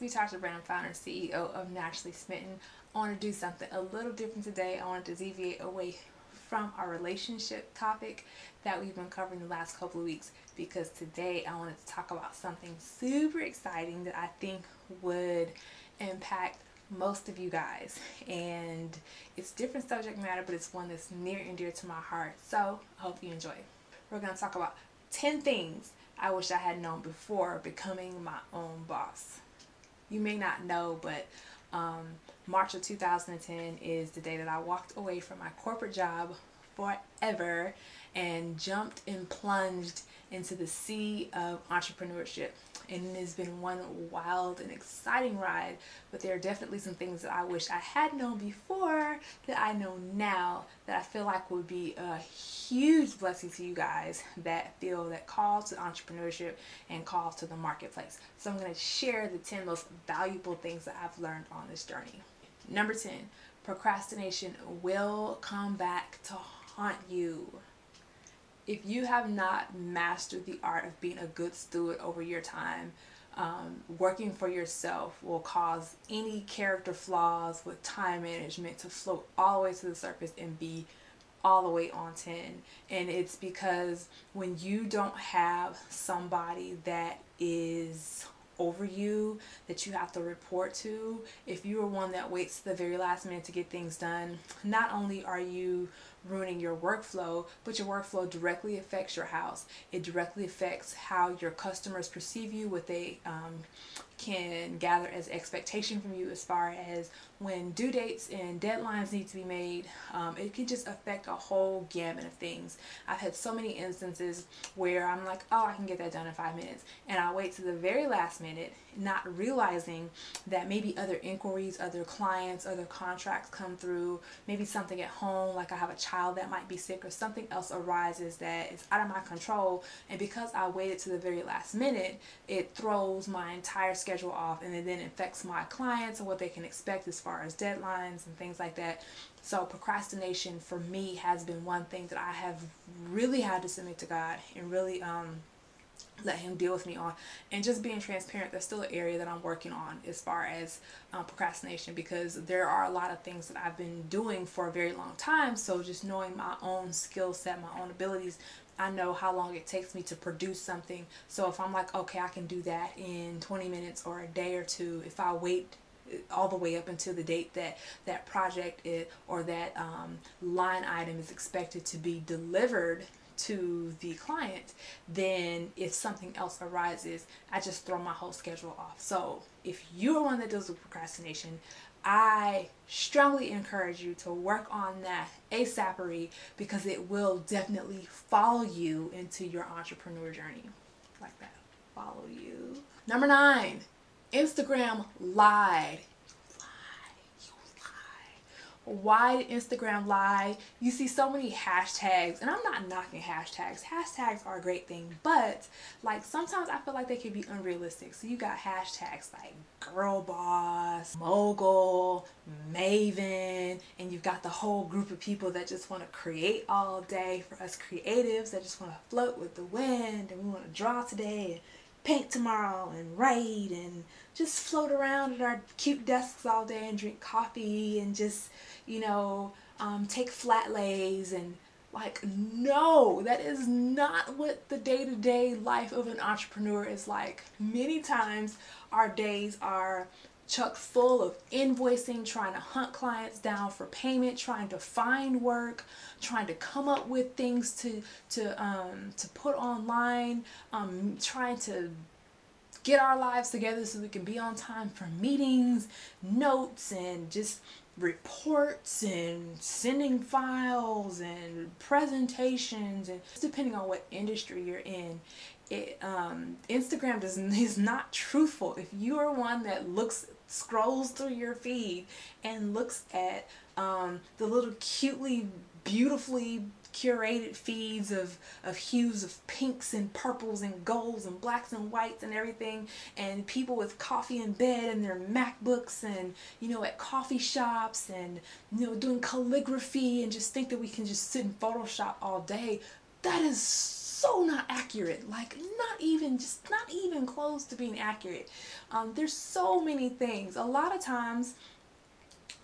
to be Tasha Brandon, founder and CEO of Naturally Smitten. I want to do something a little different today. I wanted to deviate away from our relationship topic that we've been covering the last couple of weeks because today I wanted to talk about something super exciting that I think would impact most of you guys and it's different subject matter but it's one that's near and dear to my heart so I hope you enjoy. We're going to talk about 10 things I wish I had known before becoming my own boss. You may not know, but um, March of 2010 is the day that I walked away from my corporate job forever and jumped and plunged into the sea of entrepreneurship. And it has been one wild and exciting ride but there are definitely some things that I wish I had known before that I know now that I feel like would be a huge blessing to you guys that feel that call to entrepreneurship and call to the marketplace. So I'm going to share the 10 most valuable things that I've learned on this journey. Number 10 procrastination will come back to haunt you if you have not mastered the art of being a good steward over your time, um, working for yourself will cause any character flaws with time management to float all the way to the surface and be all the way on 10 and it's because when you don't have somebody that is over you that you have to report to if you are one that waits to the very last minute to get things done not only are you ruining your workflow, but your workflow directly affects your house. It directly affects how your customers perceive you, what they um, can gather as expectation from you as far as when due dates and deadlines need to be made. Um, it can just affect a whole gamut of things. I've had so many instances where I'm like, oh, I can get that done in five minutes. And I wait to the very last minute, not realizing that maybe other inquiries, other clients, other contracts come through, maybe something at home, like I have a child that might be sick or something else arises that is out of my control. And because I waited to the very last minute, it throws my entire schedule schedule off and it then affects my clients and what they can expect as far as deadlines and things like that. So procrastination for me has been one thing that I have really had to submit to God and really um, let him deal with me on and just being transparent that's still an area that I'm working on as far as um, procrastination because there are a lot of things that I've been doing for a very long time so just knowing my own skill set my own abilities I know how long it takes me to produce something. So if I'm like, okay, I can do that in 20 minutes or a day or two, if I wait all the way up until the date that that project is, or that um, line item is expected to be delivered to the client, then if something else arises, I just throw my whole schedule off. So if you're one that deals with procrastination, I strongly encourage you to work on that ASAPery because it will definitely follow you into your entrepreneur journey. Like that. Follow you. Number nine, Instagram lied why Instagram lie? You see so many hashtags, and I'm not knocking hashtags. Hashtags are a great thing, but like sometimes I feel like they can be unrealistic. So you got hashtags like girl boss, mogul, maven, and you've got the whole group of people that just want to create all day for us creatives that just want to float with the wind and we want to draw today paint tomorrow and write and just float around at our cute desks all day and drink coffee and just, you know, um, take flat lays and like, no, that is not what the day-to-day -day life of an entrepreneur is like. Many times our days are chuck full of invoicing, trying to hunt clients down for payment, trying to find work, trying to come up with things to to um, to put online, um, trying to get our lives together so we can be on time for meetings, notes, and just reports and sending files and presentations and depending on what industry you're in it, um, Instagram does, is not truthful. If you are one that looks, scrolls through your feed and looks at um, the little cutely, beautifully curated feeds of, of hues of pinks and purples and golds and blacks and whites and everything. And people with coffee in bed and their MacBooks and you know at coffee shops and you know doing calligraphy and just think that we can just sit in Photoshop all day. That is so not accurate. Like not even just not even close to being accurate. Um, there's so many things. A lot of times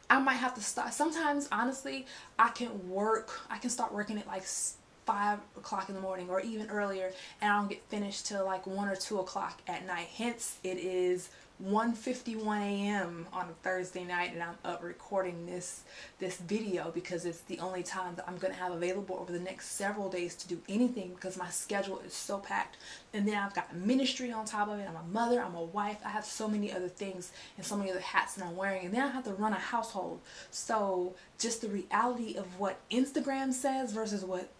I might have to start. Sometimes, honestly, I can work. I can start working at like five o'clock in the morning or even earlier, and I don't get finished till like one or two o'clock at night. Hence, it is 1:51 a.m. on a Thursday night and I'm up recording this this video because it's the only time that I'm going to have available over the next several days to do anything because my schedule is so packed. And then I've got ministry on top of it. I'm a mother, I'm a wife. I have so many other things and so many other hats that I'm wearing. And then I have to run a household. So just the reality of what Instagram says versus what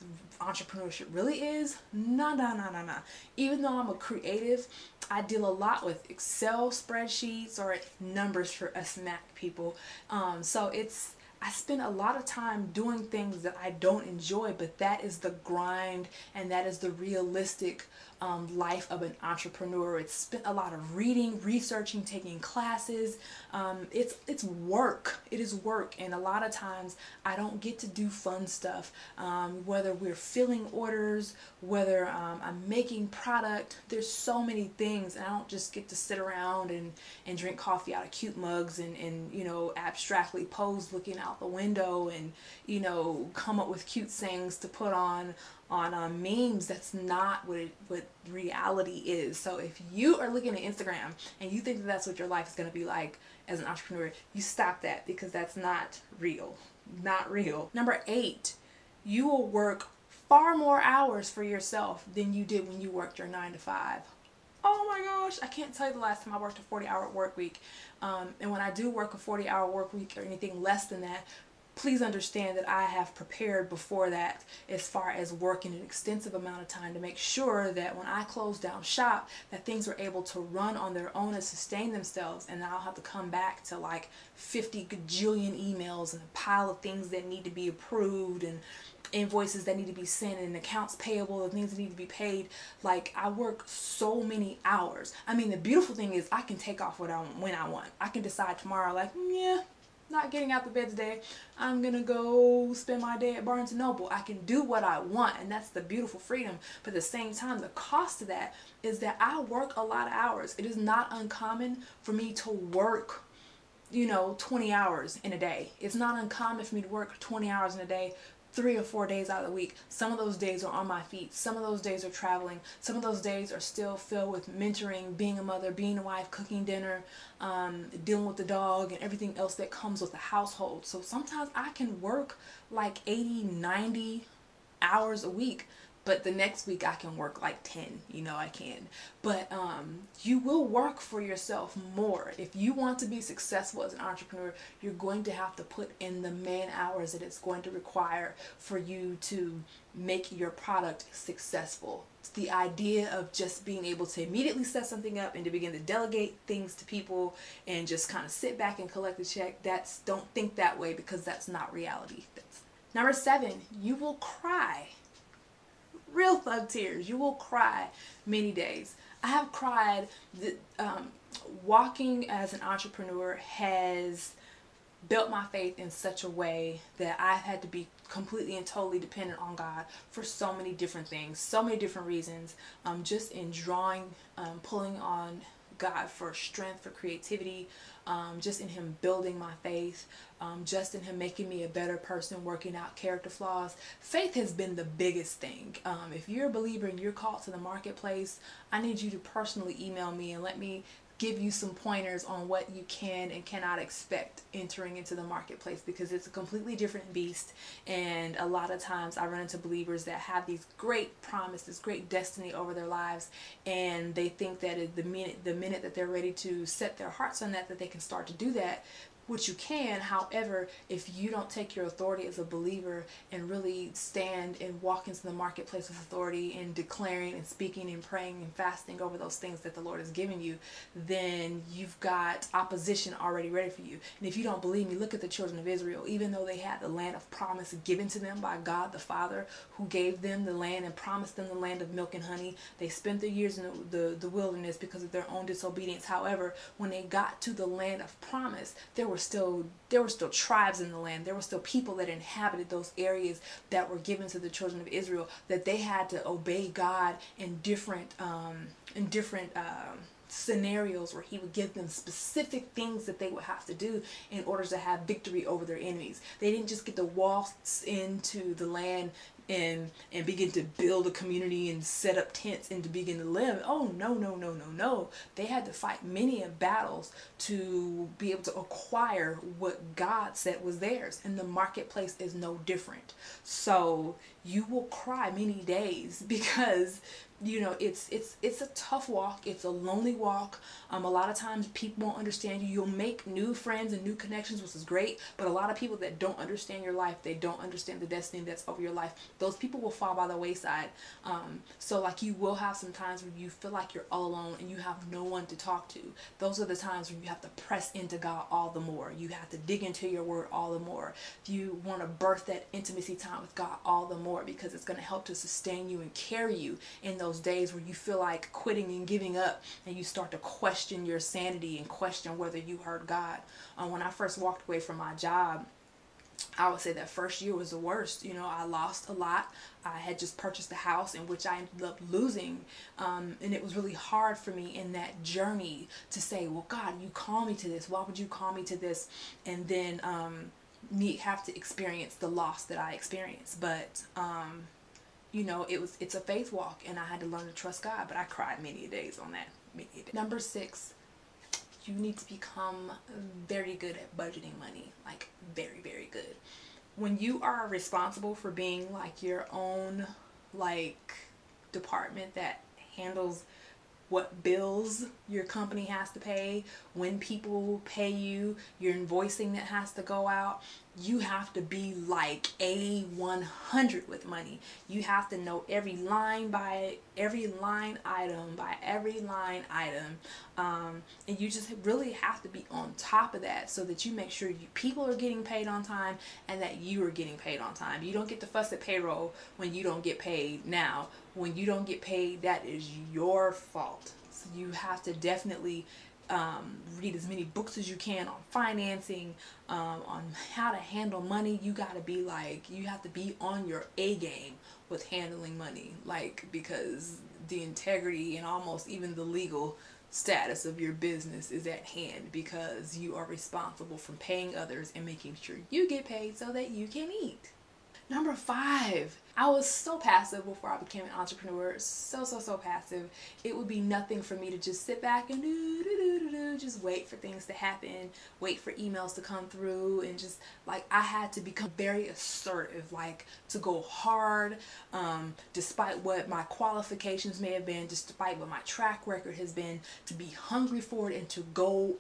entrepreneurship really is, nah, nah, nah, nah, nah. Even though I'm a creative, I deal a lot with Excel spreadsheets or numbers for us Mac people. Um, so it's I spend a lot of time doing things that I don't enjoy, but that is the grind and that is the realistic um, life of an entrepreneur. It's spent a lot of reading, researching, taking classes. Um, it's it's work. It is work, and a lot of times I don't get to do fun stuff. Um, whether we're filling orders, whether um, I'm making product, there's so many things, and I don't just get to sit around and and drink coffee out of cute mugs and and you know abstractly pose looking out the window and you know come up with cute sayings to put on on um, memes that's not what it, what reality is. So if you are looking at instagram and you think that that's what your life is going to be like as an entrepreneur you stop that because that's not real not real. Number eight you will work far more hours for yourself than you did when you worked your nine to five. Oh my gosh i can't tell you the last time i worked a 40 hour work week. Um, and when i do work a 40 hour work week or anything less than that please understand that I have prepared before that as far as working an extensive amount of time to make sure that when I close down shop that things are able to run on their own and sustain themselves and I'll have to come back to like 50 gajillion emails and a pile of things that need to be approved and invoices that need to be sent and accounts payable and things that need to be paid. Like I work so many hours. I mean the beautiful thing is I can take off what I when I want. I can decide tomorrow like mm, yeah not getting out the bed today. I'm gonna go spend my day at Barnes & Noble. I can do what I want and that's the beautiful freedom. But at the same time, the cost of that is that I work a lot of hours. It is not uncommon for me to work you know 20 hours in a day. It's not uncommon for me to work 20 hours in a day three or four days out of the week. Some of those days are on my feet. Some of those days are traveling. Some of those days are still filled with mentoring, being a mother, being a wife, cooking dinner, um, dealing with the dog, and everything else that comes with the household. So sometimes I can work like 80, 90 hours a week but the next week I can work like 10 you know I can. But um, you will work for yourself more. If you want to be successful as an entrepreneur you're going to have to put in the man hours that it's going to require for you to make your product successful. It's the idea of just being able to immediately set something up and to begin to delegate things to people and just kind of sit back and collect the check that's don't think that way because that's not reality. That's number seven you will cry real thug tears. You will cry many days. I have cried. Um, walking as an entrepreneur has built my faith in such a way that I've had to be completely and totally dependent on God for so many different things, so many different reasons. Um, just in drawing, um, pulling on God for strength, for creativity, um, just in Him building my faith, um, just in Him making me a better person, working out character flaws. Faith has been the biggest thing. Um, if you're a believer and you're called to the marketplace, I need you to personally email me and let me give you some pointers on what you can and cannot expect entering into the marketplace because it's a completely different beast. And a lot of times I run into believers that have these great promises, great destiny over their lives and they think that the minute the minute that they're ready to set their hearts on that that they can start to do that which you can. However if you don't take your authority as a believer and really stand and walk into the marketplace with authority and declaring and speaking and praying and fasting over those things that the lord has given you then you've got opposition already ready for you. And if you don't believe me look at the children of israel. Even though they had the land of promise given to them by god the father who gave them the land and promised them the land of milk and honey they spent their years in the, the, the wilderness because of their own disobedience. However when they got to the land of promise there were were still there were still tribes in the land there were still people that inhabited those areas that were given to the children of israel that they had to obey god in different um, in different um, scenarios where he would give them specific things that they would have to do in order to have victory over their enemies. They didn't just get to waltz into the land and and begin to build a community and set up tents and to begin to live. Oh no no no no no! They had to fight many battles to be able to acquire what God said was theirs, and the marketplace is no different. So you will cry many days because you know it's it's it's a tough walk. It's a lonely walk. Um, a lot of times people won't understand you. You'll make new friends and new connections which is great but a lot of people that don't understand your life they don't understand the destiny that's over your life. Those people will fall by the wayside. Um, so like you will have some times where you feel like you're all alone and you have no one to talk to. Those are the times when you have to press into god all the more. You have to dig into your word all the more. If you want to birth that intimacy time with god all the more because it's going to help to sustain you and carry you in those days where you feel like quitting and giving up and you start to question your sanity and question whether you heard God. Um, when I first walked away from my job, I would say that first year was the worst. You know, I lost a lot. I had just purchased a house in which I ended up losing. Um, and it was really hard for me in that journey to say, well, God, you call me to this. Why would you call me to this? And then um, me have to experience the loss that I experienced. But um, you know, it was it's a faith walk and I had to learn to trust God, but I cried many days on that. Many days. Number six, you need to become very good at budgeting money. Like very, very good. When you are responsible for being like your own like department that handles what bills your company has to pay, when people pay you, your invoicing that has to go out. You have to be like a 100 with money. You have to know every line by every line item by every line item. Um, and you just really have to be on top of that so that you make sure you, people are getting paid on time and that you are getting paid on time. You don't get to fuss at payroll when you don't get paid now when you don't get paid, that is your fault. So you have to definitely um, read as many books as you can on financing, um, on how to handle money. You got to be like, you have to be on your A game with handling money, like, because the integrity and almost even the legal status of your business is at hand because you are responsible for paying others and making sure you get paid so that you can eat. Number five, I was so passive before I became an entrepreneur. So, so, so passive. It would be nothing for me to just sit back and do, do, do, do, do, just wait for things to happen, wait for emails to come through, and just like I had to become very assertive, like to go hard, um, despite what my qualifications may have been, despite what my track record has been, to be hungry for it and to go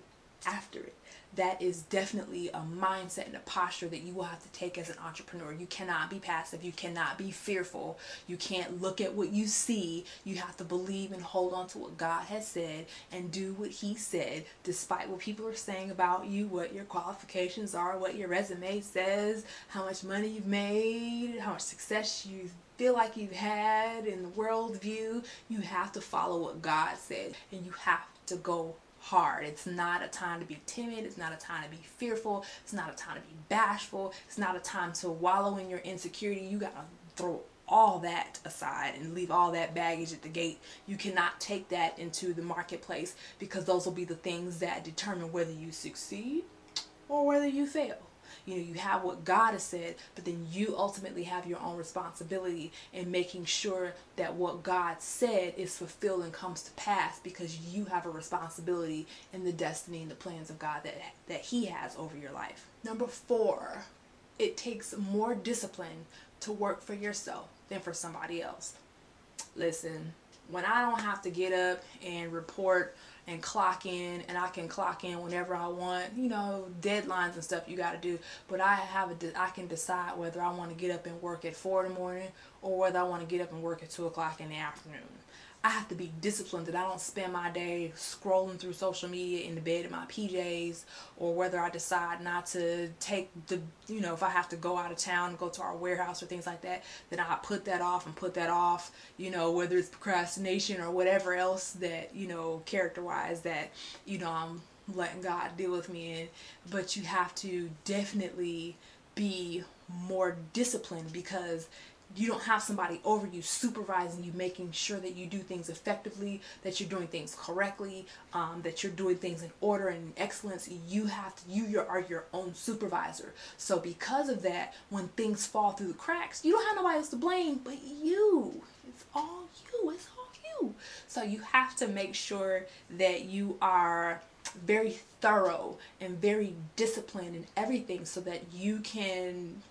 after it that is definitely a mindset and a posture that you will have to take as an entrepreneur. You cannot be passive. You cannot be fearful. You can't look at what you see. You have to believe and hold on to what God has said and do what He said, despite what people are saying about you, what your qualifications are, what your resume says, how much money you've made, how much success you've feel like you've had in the world view, you have to follow what God said and you have to go hard. It's not a time to be timid. It's not a time to be fearful. It's not a time to be bashful. It's not a time to wallow in your insecurity. You got to throw all that aside and leave all that baggage at the gate. You cannot take that into the marketplace because those will be the things that determine whether you succeed or whether you fail. You know, you have what God has said, but then you ultimately have your own responsibility in making sure that what God said is fulfilled and comes to pass because you have a responsibility in the destiny and the plans of God that, that He has over your life. Number four, it takes more discipline to work for yourself than for somebody else. Listen, when I don't have to get up and report and clock in and I can clock in whenever I want you know deadlines and stuff you got to do. But I have a I can decide whether I want to get up and work at 4 in the morning or whether I want to get up and work at 2 o'clock in the afternoon I have to be disciplined that I don't spend my day scrolling through social media in the bed in my PJs or whether I decide not to take the, you know, if I have to go out of town go to our warehouse or things like that, then I put that off and put that off, you know, whether it's procrastination or whatever else that, you know, character wise that, you know, I'm letting God deal with me in, but you have to definitely be more disciplined because you don't have somebody over you supervising you making sure that you do things effectively that you're doing things correctly um, that you're doing things in order and excellence. You have to you are your own supervisor. So because of that when things fall through the cracks you don't have nobody else to blame but you. It's all you. It's all you. So you have to make sure that you are very thorough and very disciplined in everything so that you can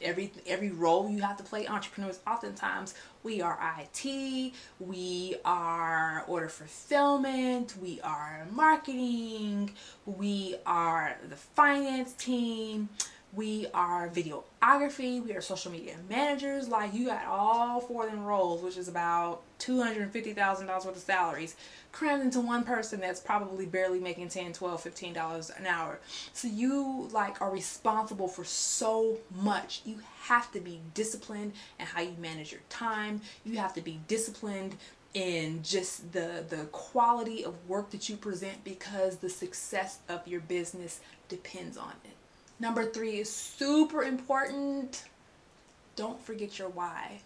every every role you have to play entrepreneurs oftentimes we are IT we are order fulfillment we are marketing we are the finance team we are videography we are social media managers like you got all four of them roles which is about $250,000 worth of salaries crammed into one person that's probably barely making 10 12 15 dollars an hour. So you like are responsible for so much. You have to be disciplined in how you manage your time. You have to be disciplined in just the the quality of work that you present because the success of your business depends on it number three is super important. Don't forget your why.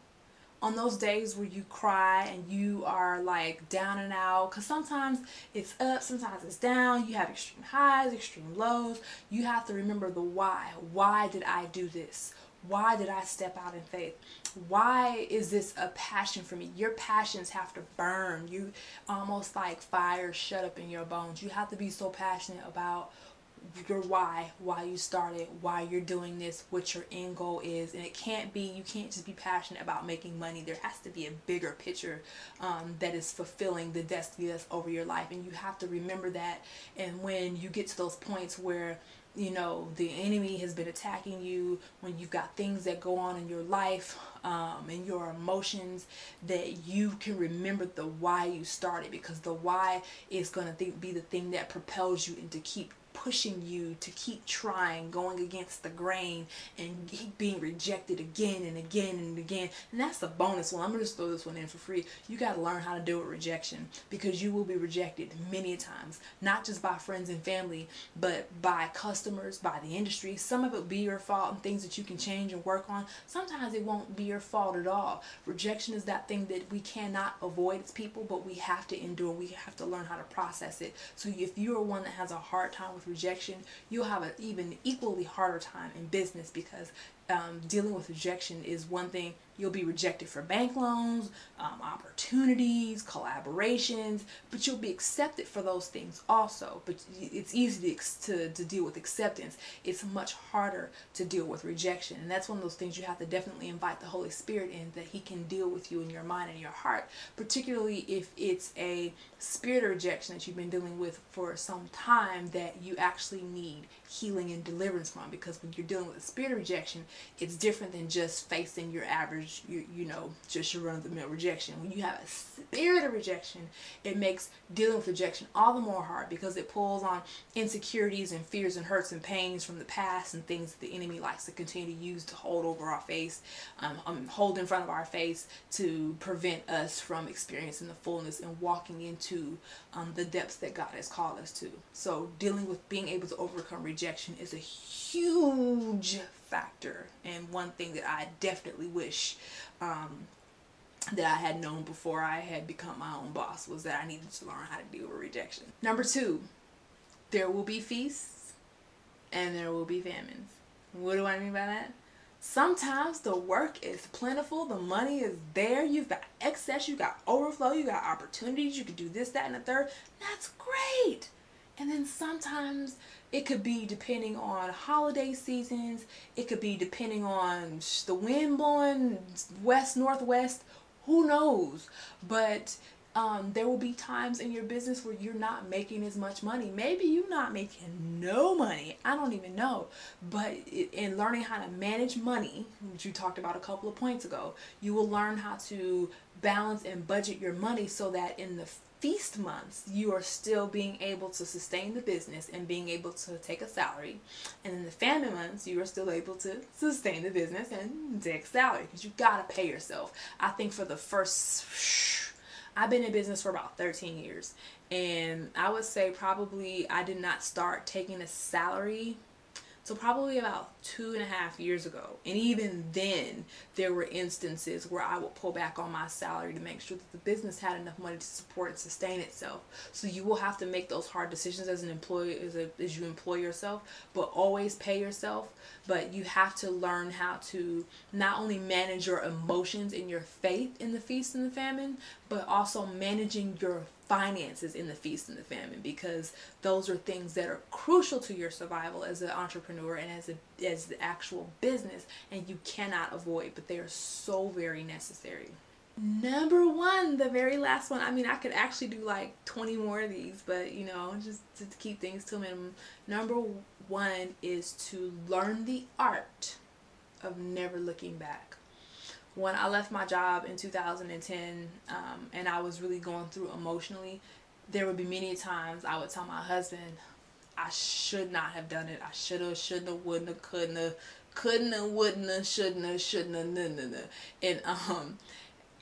On those days where you cry and you are like down and out because sometimes it's up sometimes it's down you have extreme highs extreme lows you have to remember the why. Why did i do this? Why did i step out in faith? Why is this a passion for me? Your passions have to burn. You almost like fire shut up in your bones. You have to be so passionate about your why, why you started, why you're doing this, what your end goal is. And it can't be, you can't just be passionate about making money. There has to be a bigger picture um, that is fulfilling the destiny that's over your life. And you have to remember that. And when you get to those points where, you know, the enemy has been attacking you, when you've got things that go on in your life um, and your emotions, that you can remember the why you started because the why is going to be the thing that propels you and to keep pushing you to keep trying, going against the grain, and being rejected again and again and again. And that's the bonus one. I'm going to just throw this one in for free. You got to learn how to deal with rejection because you will be rejected many times, not just by friends and family, but by customers, by the industry. Some of it will be your fault and things that you can change and work on. Sometimes it won't be your fault at all. Rejection is that thing that we cannot avoid as people, but we have to endure. We have to learn how to process it. So if you're one that has a hard time with with rejection, you'll have an even equally harder time in business because um, dealing with rejection is one thing You'll be rejected for bank loans, um, opportunities, collaborations, but you'll be accepted for those things also. But it's easy to, to, to deal with acceptance. It's much harder to deal with rejection. And that's one of those things you have to definitely invite the Holy Spirit in that He can deal with you in your mind and your heart, particularly if it's a spirit of rejection that you've been dealing with for some time that you actually need healing and deliverance from. Because when you're dealing with a spirit of rejection, it's different than just facing your average you, you know, just your run of the mill rejection. When you have a spirit of rejection, it makes dealing with rejection all the more hard because it pulls on insecurities and fears and hurts and pains from the past and things that the enemy likes to continue to use to hold over our face, um, um, hold in front of our face to prevent us from experiencing the fullness and walking into um, the depths that God has called us to. So dealing with being able to overcome rejection is a huge factor and one thing that I definitely wish um, that I had known before I had become my own boss was that I needed to learn how to deal with rejection. Number two, there will be feasts and there will be famines. What do I mean by that? Sometimes the work is plentiful, the money is there, you've got excess, you've got overflow, you got opportunities, you can do this, that, and the third. That's great. And then sometimes it could be depending on holiday seasons. It could be depending on the wind blowing west, northwest. Who knows? But um, there will be times in your business where you're not making as much money. Maybe you're not making no money. I don't even know. But in learning how to manage money, which you talked about a couple of points ago, you will learn how to balance and budget your money so that in the feast months, you are still being able to sustain the business and being able to take a salary. And in the famine months, you are still able to sustain the business and take salary because you got to pay yourself. I think for the first, I've been in business for about 13 years And I would say probably I did not start taking a salary so probably about two and a half years ago. And even then, there were instances where I would pull back on my salary to make sure that the business had enough money to support and sustain itself. So you will have to make those hard decisions as an employee, as, a, as you employ yourself, but always pay yourself. But you have to learn how to not only manage your emotions and your faith in the feast and the famine, but also managing your finances in the feast and the famine because those are things that are crucial to your survival as an entrepreneur and as a as the actual business and you cannot avoid but they are so very necessary. Number one the very last one i mean i could actually do like 20 more of these but you know just to keep things to a minimum. Number one is to learn the art of never looking back when I left my job in 2010 um, and I was really going through emotionally, there would be many times I would tell my husband, I should not have done it. I should have, shouldn't have, wouldn't have, couldn't have, couldn't have, wouldn't have, shouldn't have, shouldn't have, no, no, no. And um,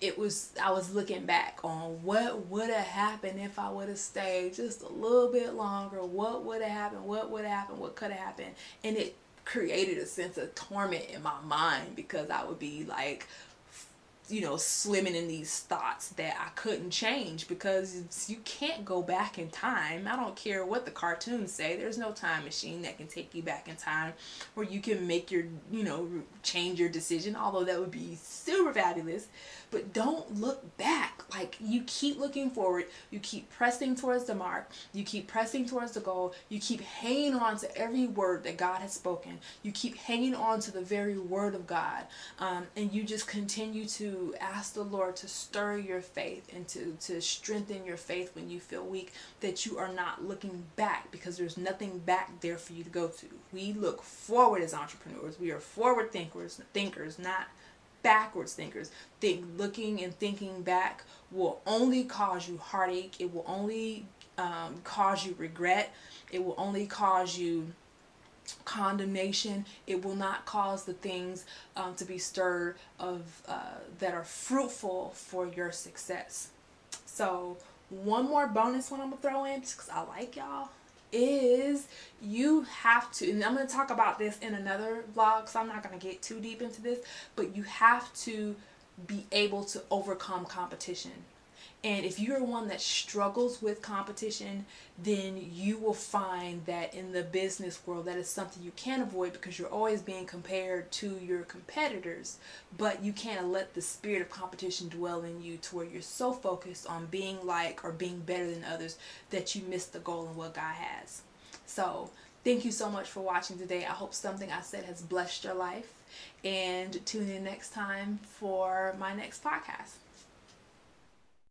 it was, I was looking back on what would have happened if I would have stayed just a little bit longer. What would have happened? What would have happened? What could have happened? And it created a sense of torment in my mind because I would be like, you know, swimming in these thoughts that I couldn't change because you can't go back in time. I don't care what the cartoons say. There's no time machine that can take you back in time where you can make your, you know, change your decision, although that would be super fabulous but don't look back. Like you keep looking forward, you keep pressing towards the mark, you keep pressing towards the goal, you keep hanging on to every word that God has spoken, you keep hanging on to the very word of God, um, and you just continue to ask the Lord to stir your faith and to, to strengthen your faith when you feel weak, that you are not looking back because there's nothing back there for you to go to. We look forward as entrepreneurs. We are forward thinkers, thinkers, not backwards thinkers. Think looking and thinking back will only cause you heartache. It will only um, cause you regret. It will only cause you condemnation. It will not cause the things um, to be stirred of uh, that are fruitful for your success. So one more bonus one i'm gonna throw in because i like y'all is you have to, and I'm going to talk about this in another vlog, so I'm not going to get too deep into this, but you have to be able to overcome competition. And if you're one that struggles with competition, then you will find that in the business world, that is something you can't avoid because you're always being compared to your competitors. But you can't let the spirit of competition dwell in you to where you're so focused on being like or being better than others that you miss the goal and what God has. So, thank you so much for watching today. I hope something I said has blessed your life. And tune in next time for my next podcast.